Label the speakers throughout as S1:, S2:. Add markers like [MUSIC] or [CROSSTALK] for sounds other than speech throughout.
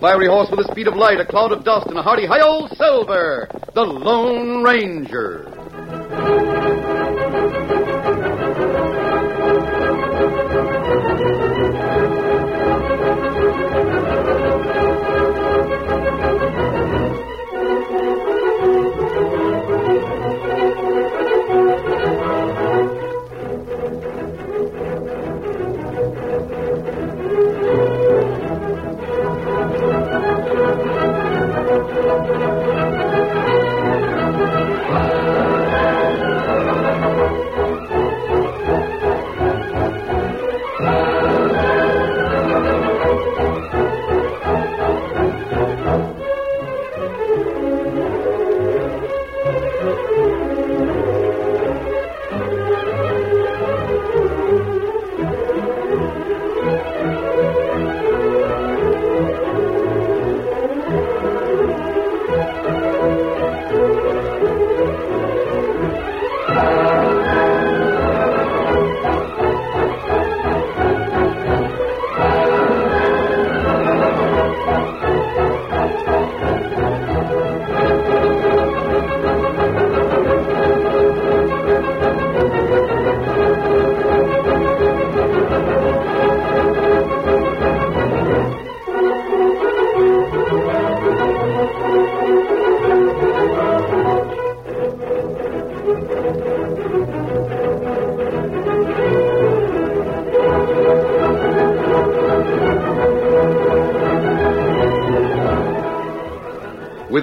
S1: Fiery horse with the speed of light, a cloud of dust, and a hearty Hi-Yo Silver. The Lone Ranger.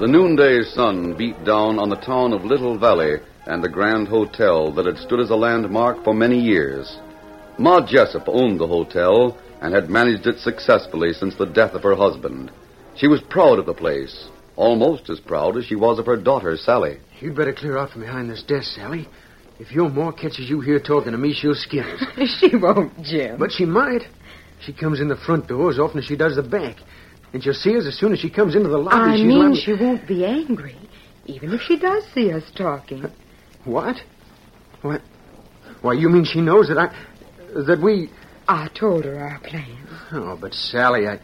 S1: The noonday sun beat down on the town of Little Valley and the Grand Hotel that had stood as a landmark for many years. Ma Jessup owned the hotel and had managed it successfully since the death of her husband. She was proud of the place, almost as proud as she was of her daughter, Sally.
S2: You'd better clear out from behind this desk, Sally. If your ma catches you here talking to me, she'll skin us. [LAUGHS]
S3: She won't, Jim.
S2: But she might. She comes in the front door as often as she does the back. And she'll see us as soon as she comes into the lobby.
S3: I
S2: she's
S3: mean, she won't be angry, even if she does see us talking.
S2: What? What? Why, you mean she knows that I... that we...
S3: I told her our plans.
S2: Oh, but Sally, I...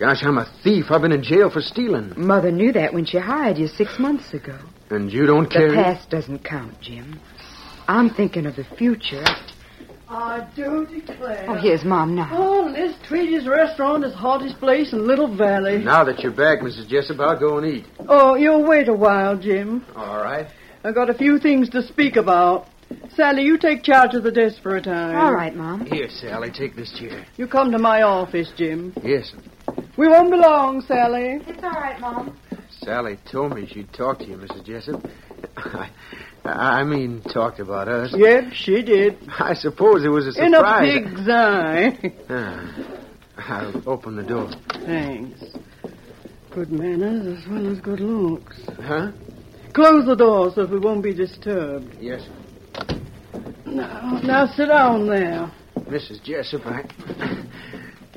S2: Gosh, I'm a thief. I've been in jail for stealing.
S3: Mother knew that when she hired you six months ago.
S2: And you don't care.
S3: The
S2: care...
S3: past doesn't count, Jim. I'm thinking of the future.
S4: I do declare.
S3: Oh, here's Mom now.
S4: Oh, Liz Tweedy's restaurant is hottest place in Little Valley.
S2: Now that you're back, Mrs. Jessup, I'll go and eat.
S4: Oh, you'll wait a while, Jim.
S2: All right.
S4: I've got a few things to speak about. Sally, you take charge of the desk for a time.
S3: All right, Mom.
S2: Here, Sally, take this chair.
S4: You come to my office, Jim.
S2: Yes.
S4: We won't be long, Sally.
S3: It's all right, Mom.
S2: Sally told me she'd talk to you, Mrs. Jessup. [LAUGHS] I, I mean, talked about us.
S4: Yep, she did.
S2: I suppose it was a surprise.
S4: In a pig's eye. [LAUGHS]
S2: Ah, I'll open the door.
S4: Thanks. Good manners as well as good looks.
S2: Huh?
S4: Close the door so we won't be disturbed.
S2: Yes.
S4: Now, now sit down there.
S2: Mrs. Jessup, I.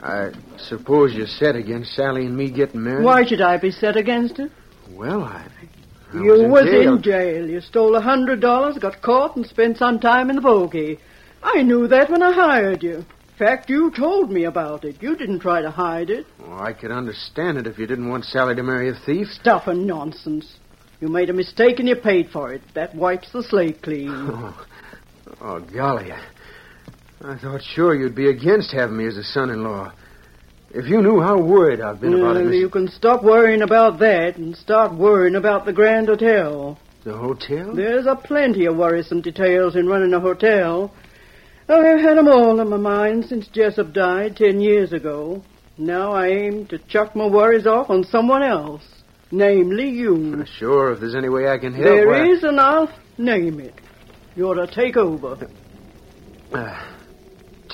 S2: I suppose you're set against Sally and me getting married?
S4: Why should I be set against it?
S2: Well, I. I
S4: You
S2: was in
S4: was
S2: jail.
S4: in jail. You stole a hundred dollars, got caught, and spent some time in the bogey. I knew that when I hired you. In fact, you told me about it. You didn't try to hide it.
S2: Well, I could understand it if you didn't want Sally to marry a thief.
S4: Stuff and nonsense. You made a mistake and you paid for it. That wipes the slate clean. [LAUGHS]
S2: Oh, oh golly. I, I thought sure you'd be against having me as a son-in-law. If you knew how worried I've been about it, Miss...
S4: you can stop worrying about that and start worrying about the Grand Hotel.
S2: the hotel?
S4: There's a plenty of worrisome details in running a hotel. I've had 'em all in my mind since Jessup died ten years ago. Now I aim to chuck my worries off on someone else, namely you.
S2: Sure, if there's any way I can help.
S4: There
S2: why-
S4: is, and I'll name it. You're to take over. [SIGHS]
S2: Uh,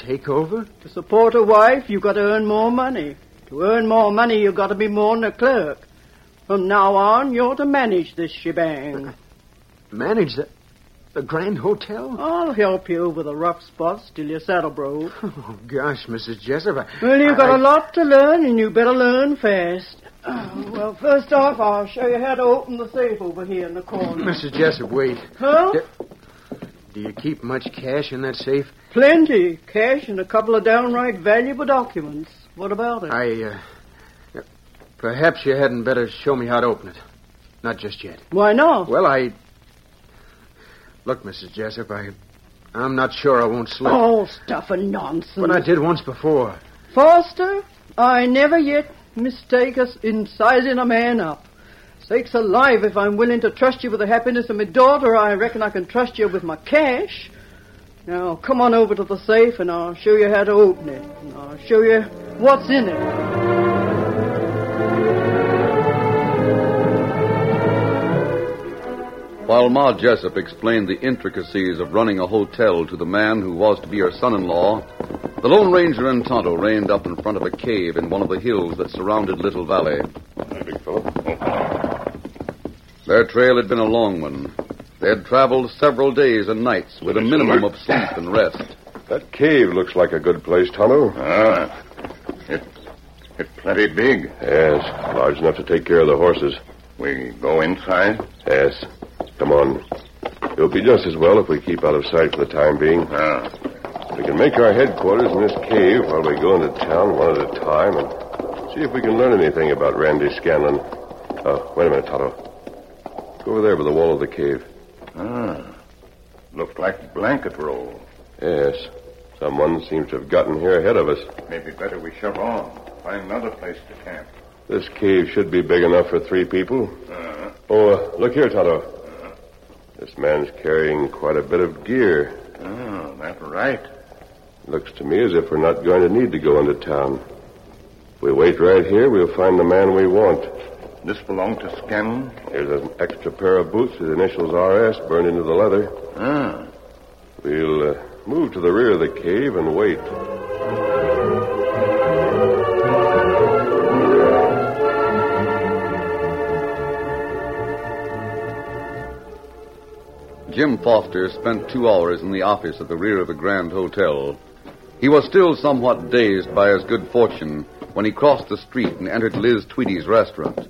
S2: take over?
S4: To support a wife, you've got to earn more money. To earn more money, you've got to be more than a clerk. From now on, you're to manage this shebang.
S2: Uh, manage the, the Grand Hotel?
S4: I'll help you over the rough spots till you settle, bro. [LAUGHS]
S2: Oh, gosh, Mrs. Jessup. I,
S4: Well, you've got
S2: I-
S4: a lot to learn, and you better learn fast. Oh, well, first off, I'll show you how to open the safe over here in the corner.
S2: Mrs. Jessup, wait.
S4: Huh?
S2: Do you keep much cash in that safe?
S4: Plenty. Cash and a couple of downright valuable documents. What about it?
S2: I, uh. Perhaps you hadn't better show me how to open it. Not just yet.
S4: Why not?
S2: Well, I. Look, Mrs. Jessup, I. I'm not sure I won't slip.
S4: Oh, stuff and nonsense.
S2: But I did once before.
S4: Foster, I never yet mistake us in sizing a man up. Sakes alive, if I'm willing to trust you with the happiness of my daughter, I reckon I can trust you with my cash. Now, come on over to the safe and I'll show you how to open it. And I'll show you what's in it.
S1: While Ma Jessup explained the intricacies of running a hotel to the man who was to be her son-in-law, the Lone Ranger and Tonto reined up in front of a cave in one of the hills that surrounded Little Valley.
S5: Hi, big fellow.
S1: Their trail had been a long one. They had traveled several days and nights with a minimum of sleep and rest.
S6: That cave looks like a good place, Tonto.
S5: Ah, it, it's plenty big.
S6: Yes, large enough to take care of the horses.
S5: We go inside.
S6: Yes. Come on. It'll be just as well if we keep out of sight for the time being.
S5: Ah,
S6: We can make our headquarters in this cave while we go into town one at a time and see if we can learn anything about Randy Scanlon. Oh, wait a minute, Tonto. Over there by the wall of the cave.
S5: ah. Looks like blanket roll.
S6: Yes. Someone seems to have gotten here ahead of us.
S5: Maybe better we shove on. Find another place to camp.
S6: This cave should be big enough for three people.
S5: Uh,
S6: Oh, uh, look here, Tonto. This man's carrying quite a bit of gear.
S5: oh, that's right.
S6: Looks to me as if we're not going to need to go into town. If we wait right here, we'll find the man we want.
S5: This belonged to Scanlon?
S6: Here's an extra pair of boots with initials RS burned into the leather.
S5: Ah.
S6: We'll uh, move to the rear of the cave and wait.
S1: Jim Foster spent two hours in the office at the rear of the Grand Hotel. He was still somewhat dazed by his good fortune when he crossed the street and entered Liz Tweedy's restaurant.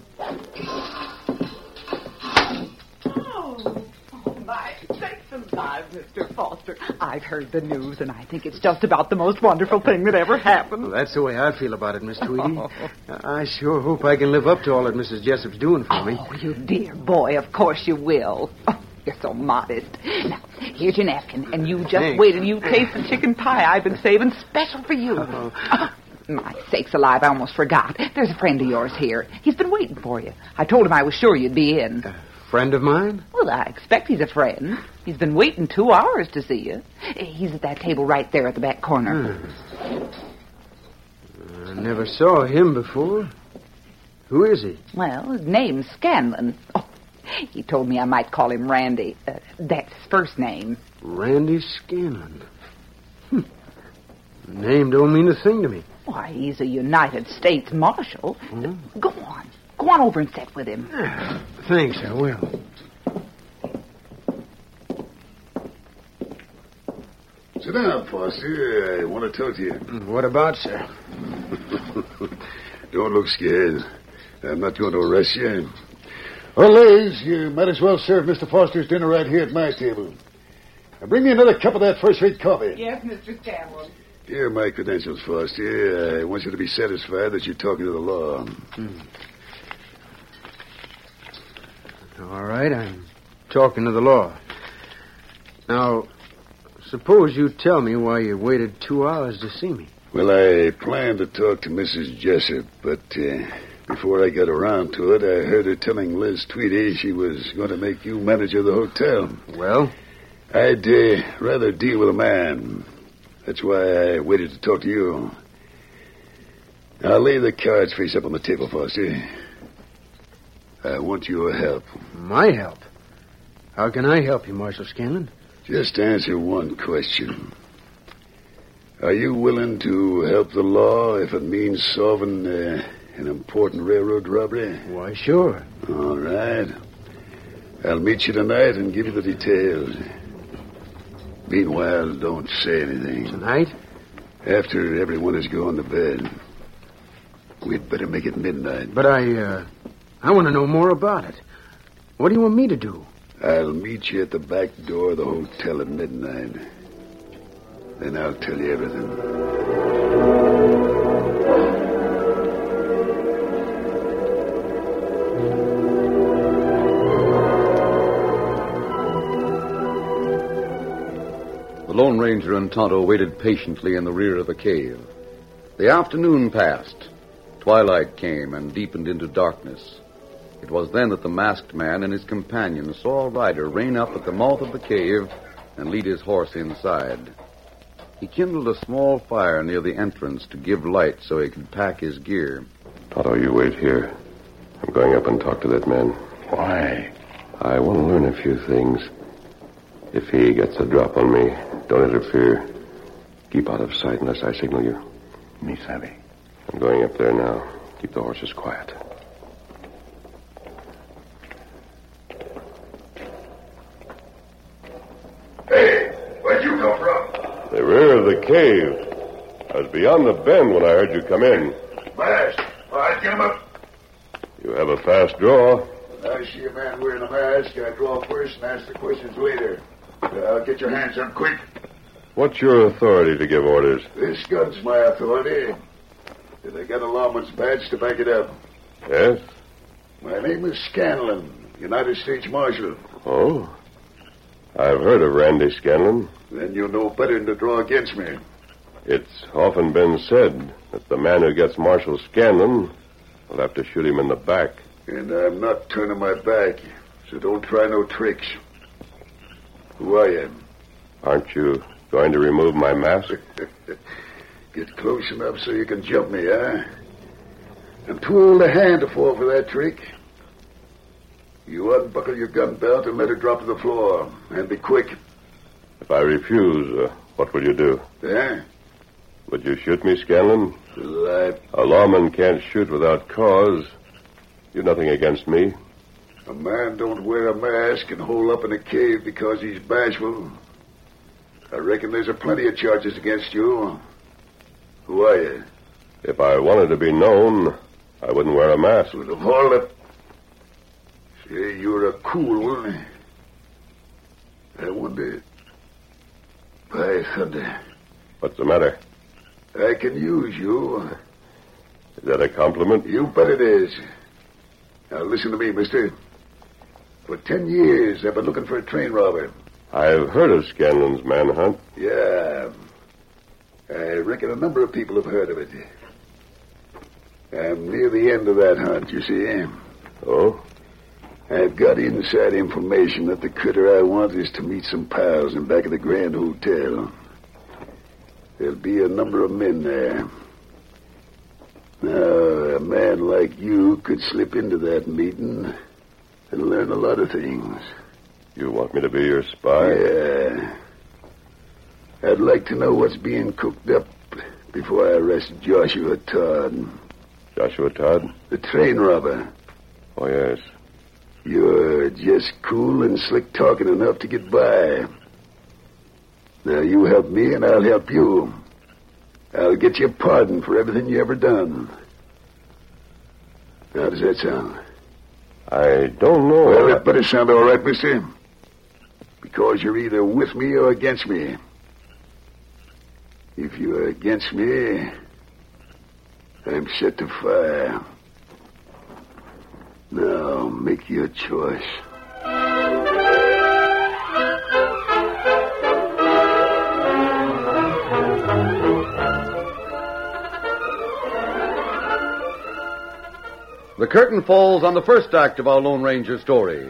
S7: Oh, my sakes alive, Mr. Foster. I've heard the news, and I think it's just about the most wonderful thing that ever happened.
S2: Well, that's the way I feel about it, Miss Tweedy. Oh. I sure hope I can live up to all that Mrs. Jessup's doing for me.
S7: Oh, you dear boy, of course you will. Oh, you're so modest. Now, here's your napkin, and you just
S2: Thanks.
S7: wait till you taste the chicken pie I've been saving special for you.
S2: Uh-oh. Uh-huh.
S7: Oh, my sakes alive, I almost forgot. There's a friend of yours here. He's been waiting for you. I told him I was sure you'd be in.
S2: A friend of mine?
S7: Well, I expect he's a friend. He's been waiting two hours to see you. He's at that table right there at the back corner.
S2: I never saw him before. Who is he?
S7: Well, his name's Scanlon. Oh, he told me I might call him Randy. Uh, that's his first name.
S2: Randy Scanlon. Hmm. Name don't mean a thing to me.
S7: Why, he's a United States Marshal. Mm-hmm. Go on. Go on over and sit with him.
S2: Thanks, I will.
S8: Sit down, Foster. I want to talk to you.
S2: Mm, what about, sir? [LAUGHS]
S8: Don't look scared. I'm not going to arrest you. Well, Liz, you might as well serve Mr. Foster's dinner right here at my table. Now bring me another cup of that first-rate coffee.
S7: Yes, Mr. Scanlon.
S8: Here are my credentials, Foster. I want you to be satisfied that you're talking to the law. Hmm.
S2: All right, I'm talking to the law. Now, Suppose you tell me why you waited two hours to see me.
S8: Well, I planned to talk to Mrs. Jessup, but uh, before I got around to it, I heard her telling Liz Tweedy she was going to make you manager of the hotel.
S2: Well?
S8: I'd uh, rather deal with a man. That's why I waited to talk to you. I'll lay the cards face up on the table, Foster. I want your help.
S2: My help? How can I help you, Marshal Scanlon?
S8: Just answer one question. Are you willing to help the law if it means solving uh, an important railroad robbery?
S2: Why, sure.
S8: All right. I'll meet you tonight and give you the details. Meanwhile, don't say anything.
S2: Tonight?
S8: After everyone has gone to bed. We'd better make it midnight.
S2: But I, uh, I want to know more about it. What do you want me to do?
S8: I'll meet you at the back door of the hotel at midnight. Then I'll tell you everything.
S1: Lone Ranger and Tonto waited patiently in the rear of the cave. The afternoon passed. Twilight came and deepened into darkness. It was then that the masked man and his companion saw a rider rein up at the mouth of the cave and lead his horse inside. He kindled a small fire near the entrance to give light so he could pack his gear.
S6: Tonto, you wait here. I'm going up and talk to that man.
S5: Why?
S6: I want to learn a few things. If he gets a drop on me, don't interfere. Keep out of sight unless I signal you.
S5: Me savvy.
S6: I'm going up there now. Keep the horses quiet.
S8: Hey, where'd you come from?
S6: The rear of the cave. I was beyond the bend when I heard you come in.
S8: Mask. All right, get him up.
S6: You have a fast draw.
S8: When I see a man wearing a mask, I draw first and ask the questions later. I'll get your hands up quick.
S6: What's your authority to give orders?
S8: This gun's my authority. And I got a lawman's badge to back it up.
S6: Yes?
S8: My name is Scanlon, United States Marshal.
S6: Oh? I've heard of Randy Scanlon.
S8: Then you know better than to draw against me.
S6: It's often been said that the man who gets Marshal Scanlon will have to shoot him in the back.
S8: And I'm not turning my back, so don't try no tricks. Who are you?
S6: Aren't you going to remove my mask? [LAUGHS]
S8: Get close enough so you can jump me, huh? I'm too old a hand to fall for that trick. You unbuckle your gun belt and let it drop to the floor. And be quick.
S6: If I refuse, uh, what will you do?
S8: Eh?
S6: Would you shoot me, Scanlon?
S8: Well,
S6: A lawman can't shoot without cause. You've nothing against me.
S8: A man don't wear a mask and hole up in a cave because he's bashful. I reckon there's a plenty of charges against you. Who are you?
S6: If I wanted to be known, I wouldn't wear a mask.
S8: With of all the... Say, you're a cool one. I wonder... By thunder.
S6: What's the matter?
S8: I can use you.
S6: Is that a compliment?
S8: You bet it is. Now listen to me, mister. For ten years, I've been looking for a train robber.
S6: I've heard of Scanlon's manhunt.
S8: Yeah. I reckon a number of people have heard of it. I'm near the end of that hunt, you see.
S6: Oh?
S8: I've got inside information that the critter I want is to meet some pals in back of the Grand Hotel. There'll be a number of men there. Now, a man like you could slip into that meeting and learn a lot of things.
S6: You want me to be your spy?
S8: Yeah. I'd like to know what's being cooked up before I arrest Joshua Todd,
S6: Joshua Todd?
S8: the train robber.
S6: Oh, yes.
S8: You're just cool and slick talking enough to get by. Now you help me and I'll help you. I'll get you a pardon for everything you ever done. How does that sound?
S6: I don't know.
S8: Well, that better sound all right, mister. Because you're either with me or against me. If you're against me, I'm set to fire. Now, make your choice.
S1: The curtain falls on the first act of our Lone Ranger story.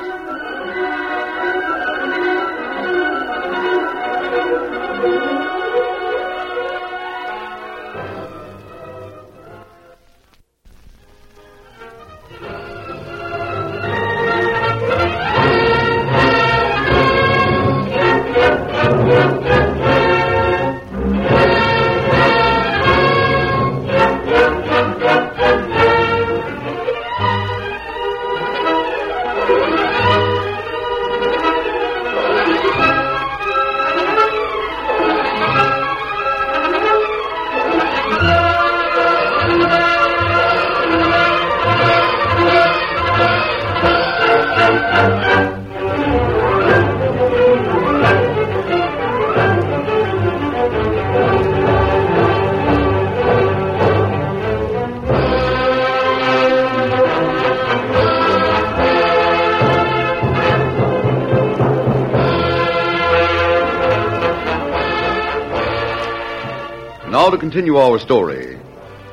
S1: Now to continue our story.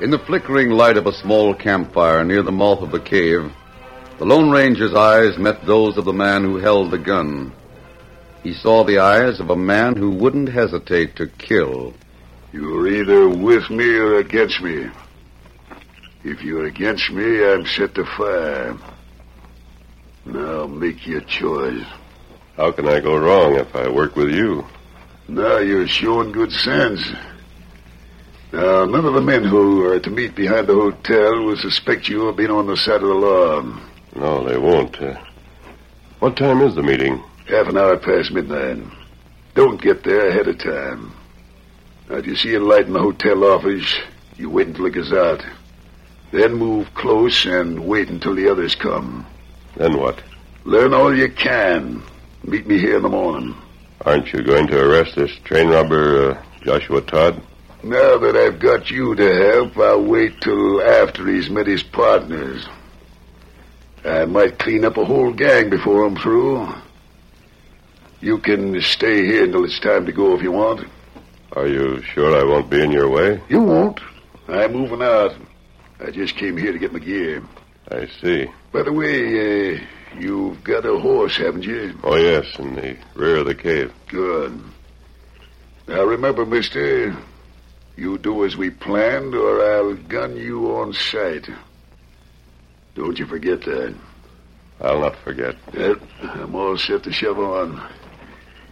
S1: In the flickering light of a small campfire near the mouth of the cave, the Lone Ranger's eyes met those of the man who held the gun. He saw the eyes of a man who wouldn't hesitate to kill.
S8: You're either with me or against me. If you're against me, I'm set to fire. Now make your choice.
S6: How can I go wrong if I work with you?
S8: Now you're showing good sense. Now, none of the men who are to meet behind the hotel will suspect you of being on the side of the law.
S6: No, they won't. Uh, what time is the meeting?
S8: Half an hour past midnight. Don't get there ahead of time. Now, if you see a light in the hotel office, you wait until it goes out. Then move close and wait until the others come.
S6: Then what?
S8: Learn all you can. Meet me here in the morning.
S6: Aren't you going to arrest this train robber, uh, Joshua Todd?
S8: Now that I've got you to help, I'll wait till after he's met his partners. I might clean up a whole gang before I'm through. You can stay here until it's time to go if you want.
S6: Are you sure I won't be in your way?
S8: You won't. I'm moving out. I just came here to get my gear.
S6: I see.
S8: By the way, uh, you've got a horse, haven't you?
S6: Oh, yes, in the rear of the cave.
S8: Good. Now remember, mister, you do as we planned, or I'll gun you on sight. Don't you forget that.
S6: I'll not forget.
S8: Yep, I'm all set to shove on.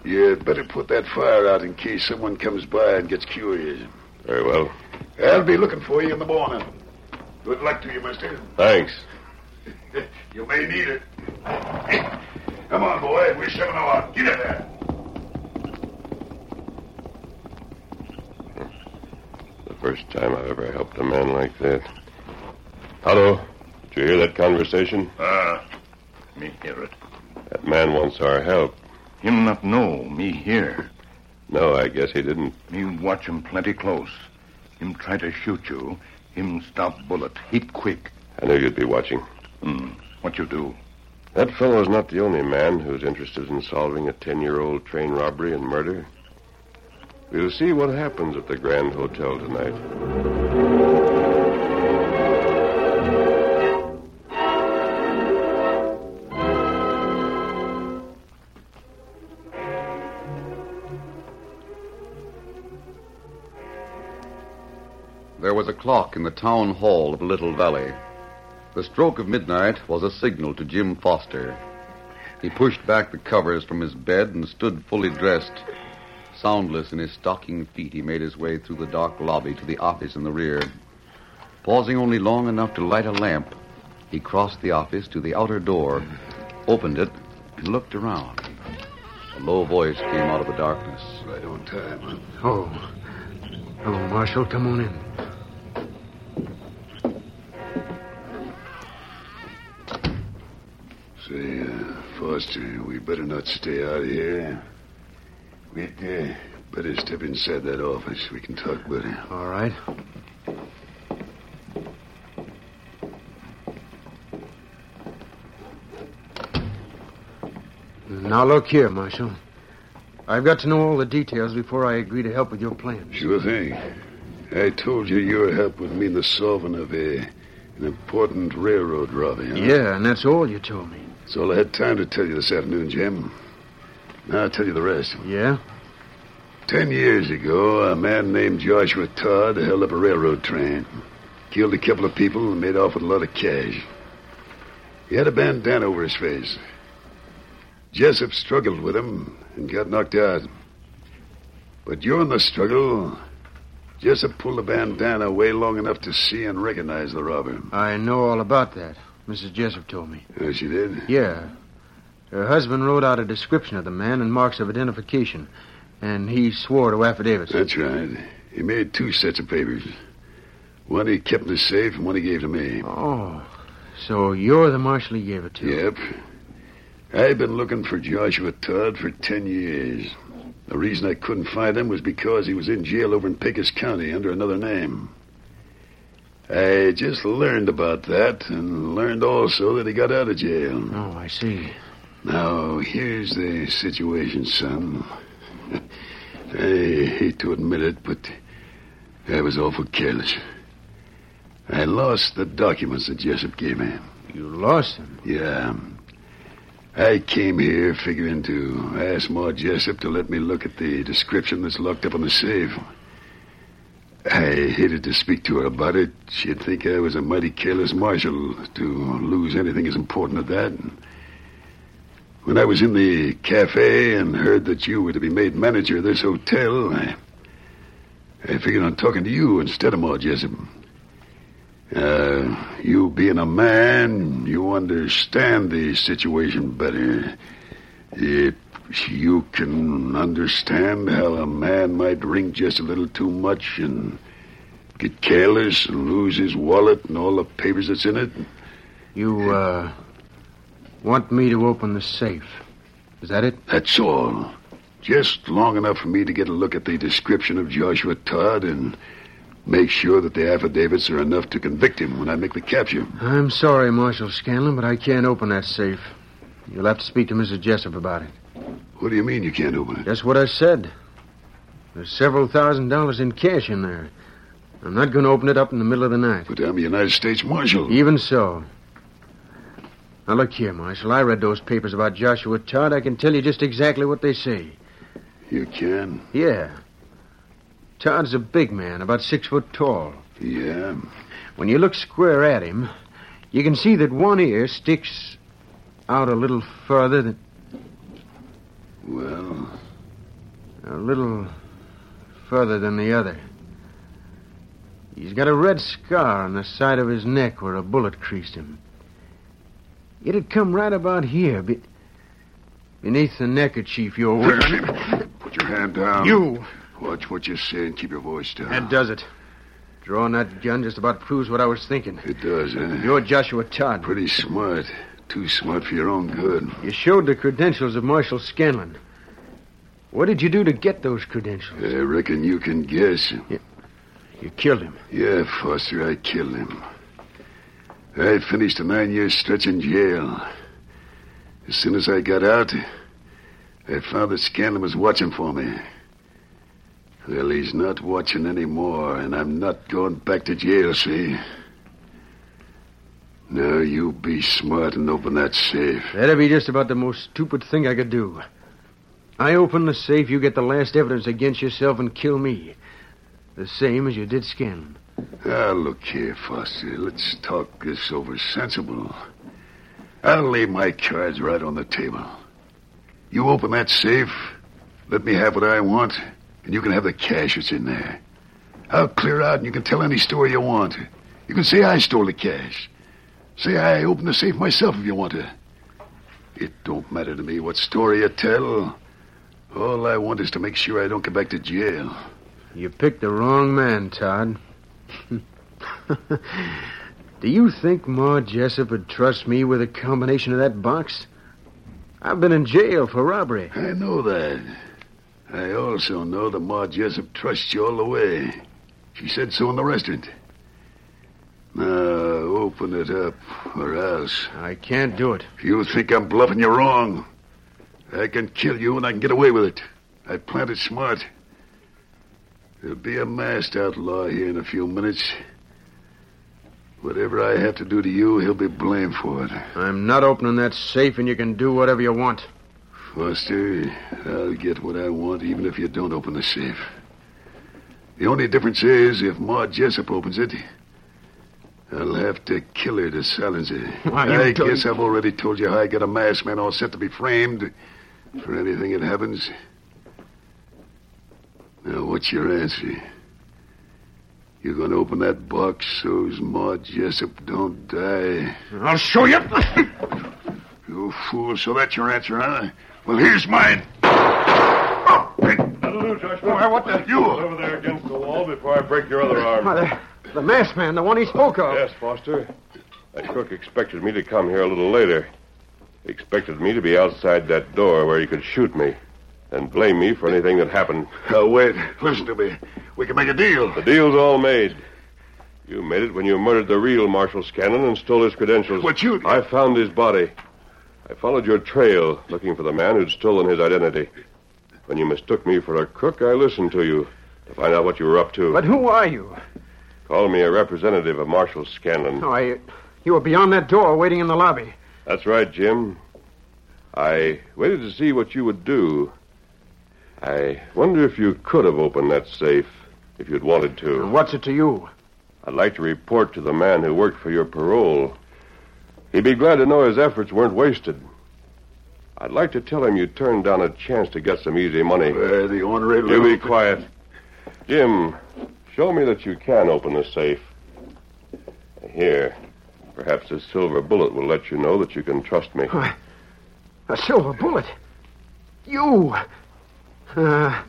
S8: You'd better put that fire out in case someone comes by and gets curious.
S6: Very well.
S8: I'll be looking for you in the morning. Good luck to you, mister.
S6: Thanks. [LAUGHS]
S8: You may need it. Come on, boy. We're shoving on. Get in there.
S6: First time I've ever helped a man like that. Hello. Did you hear that conversation?
S5: Ah, me hear it.
S6: That man wants our help.
S5: Him not know, me hear.
S6: No, I guess he didn't.
S5: Me watch him plenty close. Him try to shoot you. Him stop bullet. Heap quick.
S6: I knew you'd be watching.
S5: Hmm. What you do?
S6: That fellow's not the only man who's interested in solving a ten-year-old train robbery and murder. We'll see what happens at the Grand Hotel tonight.
S1: There was a clock in the town hall of Little Valley. The stroke of midnight was a signal to Jim Foster. He pushed back the covers from his bed and stood fully dressed. Soundless in his stocking feet, he made his way through the dark lobby to the office in the rear. Pausing only long enough to light a lamp, he crossed the office to the outer door, opened it, and looked around. A low voice came out of the darkness.
S8: Right on time, huh?
S2: Oh. Hello, Marshal. Come on in.
S8: Say, uh, Foster, we better not stay out here. We'd uh, better step inside that office. We can talk better.
S2: All right. Now, look here, Marshal. I've got to know all the details before I agree to help with your plans.
S8: Sure thing. I told you your help would mean the solving of a, an important railroad robbery. Huh?
S2: Yeah, and that's all you told me.
S8: That's all I had time to tell you this afternoon, Jim. Now I'll tell you the rest.
S2: Yeah?
S8: Ten years ago, a man named Joshua Todd held up a railroad train, killed a couple of people, and made off with a lot of cash. He had a bandana over his face. Jessup struggled with him and got knocked out. But during the struggle, Jessup pulled the bandana away long enough to see and recognize the robber.
S2: I know all about that. Mrs. Jessup told me.
S8: Oh, she did?
S2: Yeah. Her husband wrote out a description of the man and marks of identification, and he swore to affidavits.
S8: That's right. He made two sets of papers. One he kept in his safe, and one he gave to me.
S2: Oh, so you're the marshal he gave it to?
S8: Yep. I've been looking for Joshua Todd for ten years. The reason I couldn't find him was because he was in jail over in Pecos County under another name. I just learned about that and learned also that he got out of jail.
S2: Oh, I see.
S8: Now, here's the situation, son. [LAUGHS] I hate to admit it, but I was awful careless. I lost the documents that Jessup gave me.
S2: You lost them?
S8: Yeah. I came here figuring to ask Ma Jessup to let me look at the description that's locked up in the safe. I hated to speak to her about it. She'd think I was a mighty careless marshal to lose anything as important as that. When I was in the cafe and heard that you were to be made manager of this hotel, I, I figured on talking to you instead of Ma Jessup. Uh, you being a man, you understand the situation better. If you can understand how a man might drink just a little too much and get careless and lose his wallet and all the papers that's in it.
S2: You, uh, want me to open the safe. Is that it?
S8: That's all. Just long enough for me to get a look at the description of Joshua Todd and make sure that the affidavits are enough to convict him when I make the capture.
S2: I'm sorry, Marshal Scanlon, but I can't open that safe. You'll have to speak to Mrs. Jessup about it.
S8: What do you mean you can't open it?
S2: That's what I said. There's several thousand dollars in cash in there. I'm not going to open it up in the middle of the night.
S8: But I'm a United States Marshal.
S2: Even so. Now, look here, Marshal. I read those papers about Joshua Todd. I can tell you just exactly what they say.
S8: You can?
S2: Yeah. Todd's a big man, about six foot tall.
S8: Yeah.
S2: When you look square at him, you can see that one ear sticks out a little further than.
S8: Well,
S2: A little further than the other. He's got a red scar on the side of his neck where a bullet creased him. It'd come right about here, be- beneath the neckerchief you're wearing.
S8: put your hand down.
S2: You!
S8: Watch what you say and keep your voice down.
S2: That does it. Drawing that gun just about proves what I was thinking.
S8: It does, huh?
S2: You're Joshua Todd.
S8: Pretty smart. Too smart for your own good.
S2: You showed the credentials of Marshal Scanlon. What did you do to get those credentials?
S8: I reckon you can guess.
S2: You killed him.
S8: Yeah, Foster, I killed him. I finished a nine year stretch in jail. As soon as I got out, I found that Scanlon was watching for me. Well, he's not watching anymore, and I'm not going back to jail, see? Now, you be smart and open that safe.
S2: That'd be just about the most stupid thing I could do. I open the safe, you get the last evidence against yourself and kill me. The same as you did Scanlon.
S8: Now, look here, Foster. Let's talk this over sensible. I'll lay my cards right on the table. You open that safe, let me have what I want, and you can have the cash that's in there. I'll clear out, and you can tell any story you want. You can say I stole the cash. Say I opened the safe myself if you want to. It don't matter to me what story you tell. All I want is to make sure I don't get back to jail.
S2: You picked the wrong man, Todd. [LAUGHS] Do you think Ma Jessup would trust me with a combination of that box? I've been in jail for robbery.
S8: I know that. I also know that Ma Jessup trusts you all the way. She said so in the restaurant. Now, open it up, or else.
S2: I can't do it.
S8: If you think I'm bluffing, you're wrong. I can kill you, and I can get away with it. I planned it smart. There'll be a masked outlaw here in a few minutes. Whatever I have to do to you, he'll be blamed for it.
S2: I'm not opening that safe, and you can do whatever you want.
S8: Foster, I'll get what I want even if you don't open the safe. The only difference is if Ma Jessup opens it, I'll have to kill her to silence her. [LAUGHS]
S2: Why,
S8: I
S2: don't-
S8: guess I've already told you how I get a masked man all set to be framed for anything that happens. Now, what's your answer? You're going to open that box so's Ma Jessup don't die.
S2: I'll show you. [COUGHS]
S8: You fool, so that's your answer, huh? Well, here's mine. Oh, hey,
S6: That'll do, Joshua.
S2: what the-
S6: You over there against the wall before I break your other arm.
S2: Why, the, the masked man, the one he spoke of.
S6: Yes, Foster. That crook expected me to come here a little later. He expected me to be outside that door where he could shoot me and blame me for anything that happened.
S8: Now, wait. Listen to me. We can make a deal.
S6: The deal's all made. You made it when you murdered the real Marshal Scanlon and stole his credentials.
S8: What you-
S6: I found his body. I followed your trail, looking for the man who'd stolen his identity. When you mistook me for a crook, I listened to you to find out what you were up to.
S2: But who are you?
S6: Call me a representative of Marshal Scanlon.
S2: Oh, I, you were beyond that door, waiting in the lobby.
S6: That's right, Jim. I waited to see what you would do. I wonder if you could have opened that safe if you'd wanted to.
S2: What's it to you?
S6: I'd like to report to the man who worked for your parole. He'd be glad to know his efforts weren't wasted. I'd like to tell him you turned down a chance to get some easy money.
S8: Uh, the ornery
S6: You
S8: little...
S6: be quiet. Jim, show me that you can open the safe. Here. Perhaps this silver bullet will let you know that you can trust me. [LAUGHS]
S2: A silver bullet. You. Uh,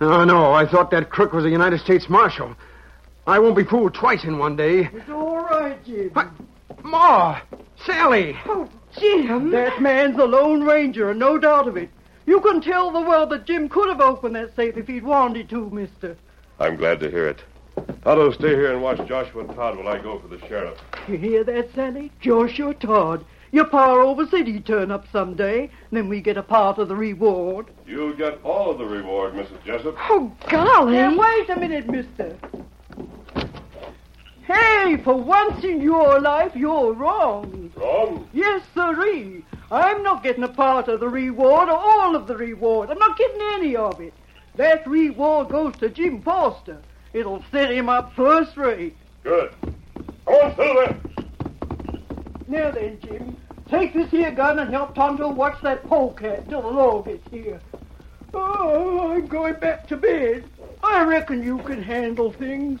S2: oh, no, I thought that crook was a United States Marshal. I won't be fooled twice in one day.
S4: It's all right, Jim.
S2: What? Ma! Sally!
S3: Oh, Jim.
S4: That man's a Lone Ranger, and no doubt of it. You can tell the world that Jim could have opened that safe if he'd wanted to, mister.
S6: I'm glad to hear it. Tonto, stay here and watch Joshua Todd while I go for the sheriff.
S4: You hear that, Sally? Joshua Todd. Your pa over said he'd turn up someday, and then we get a part of the reward.
S6: You'll get all of the reward, Mrs. Jessup.
S3: Oh, golly.
S4: Now, wait a minute, mister. Hey, for once in your life, you're wrong.
S6: Wrong?
S4: Yes, sirree. I'm not getting a part of the reward or all of the reward. I'm not getting any of it. That reward goes to Jim Foster. It'll set him up first rate.
S6: Good. Come on, Silver.
S4: Now then, Jim, take this here gun and help Tonto watch that polecat till the law gets here. Oh, I'm going back to bed. I reckon you can handle things.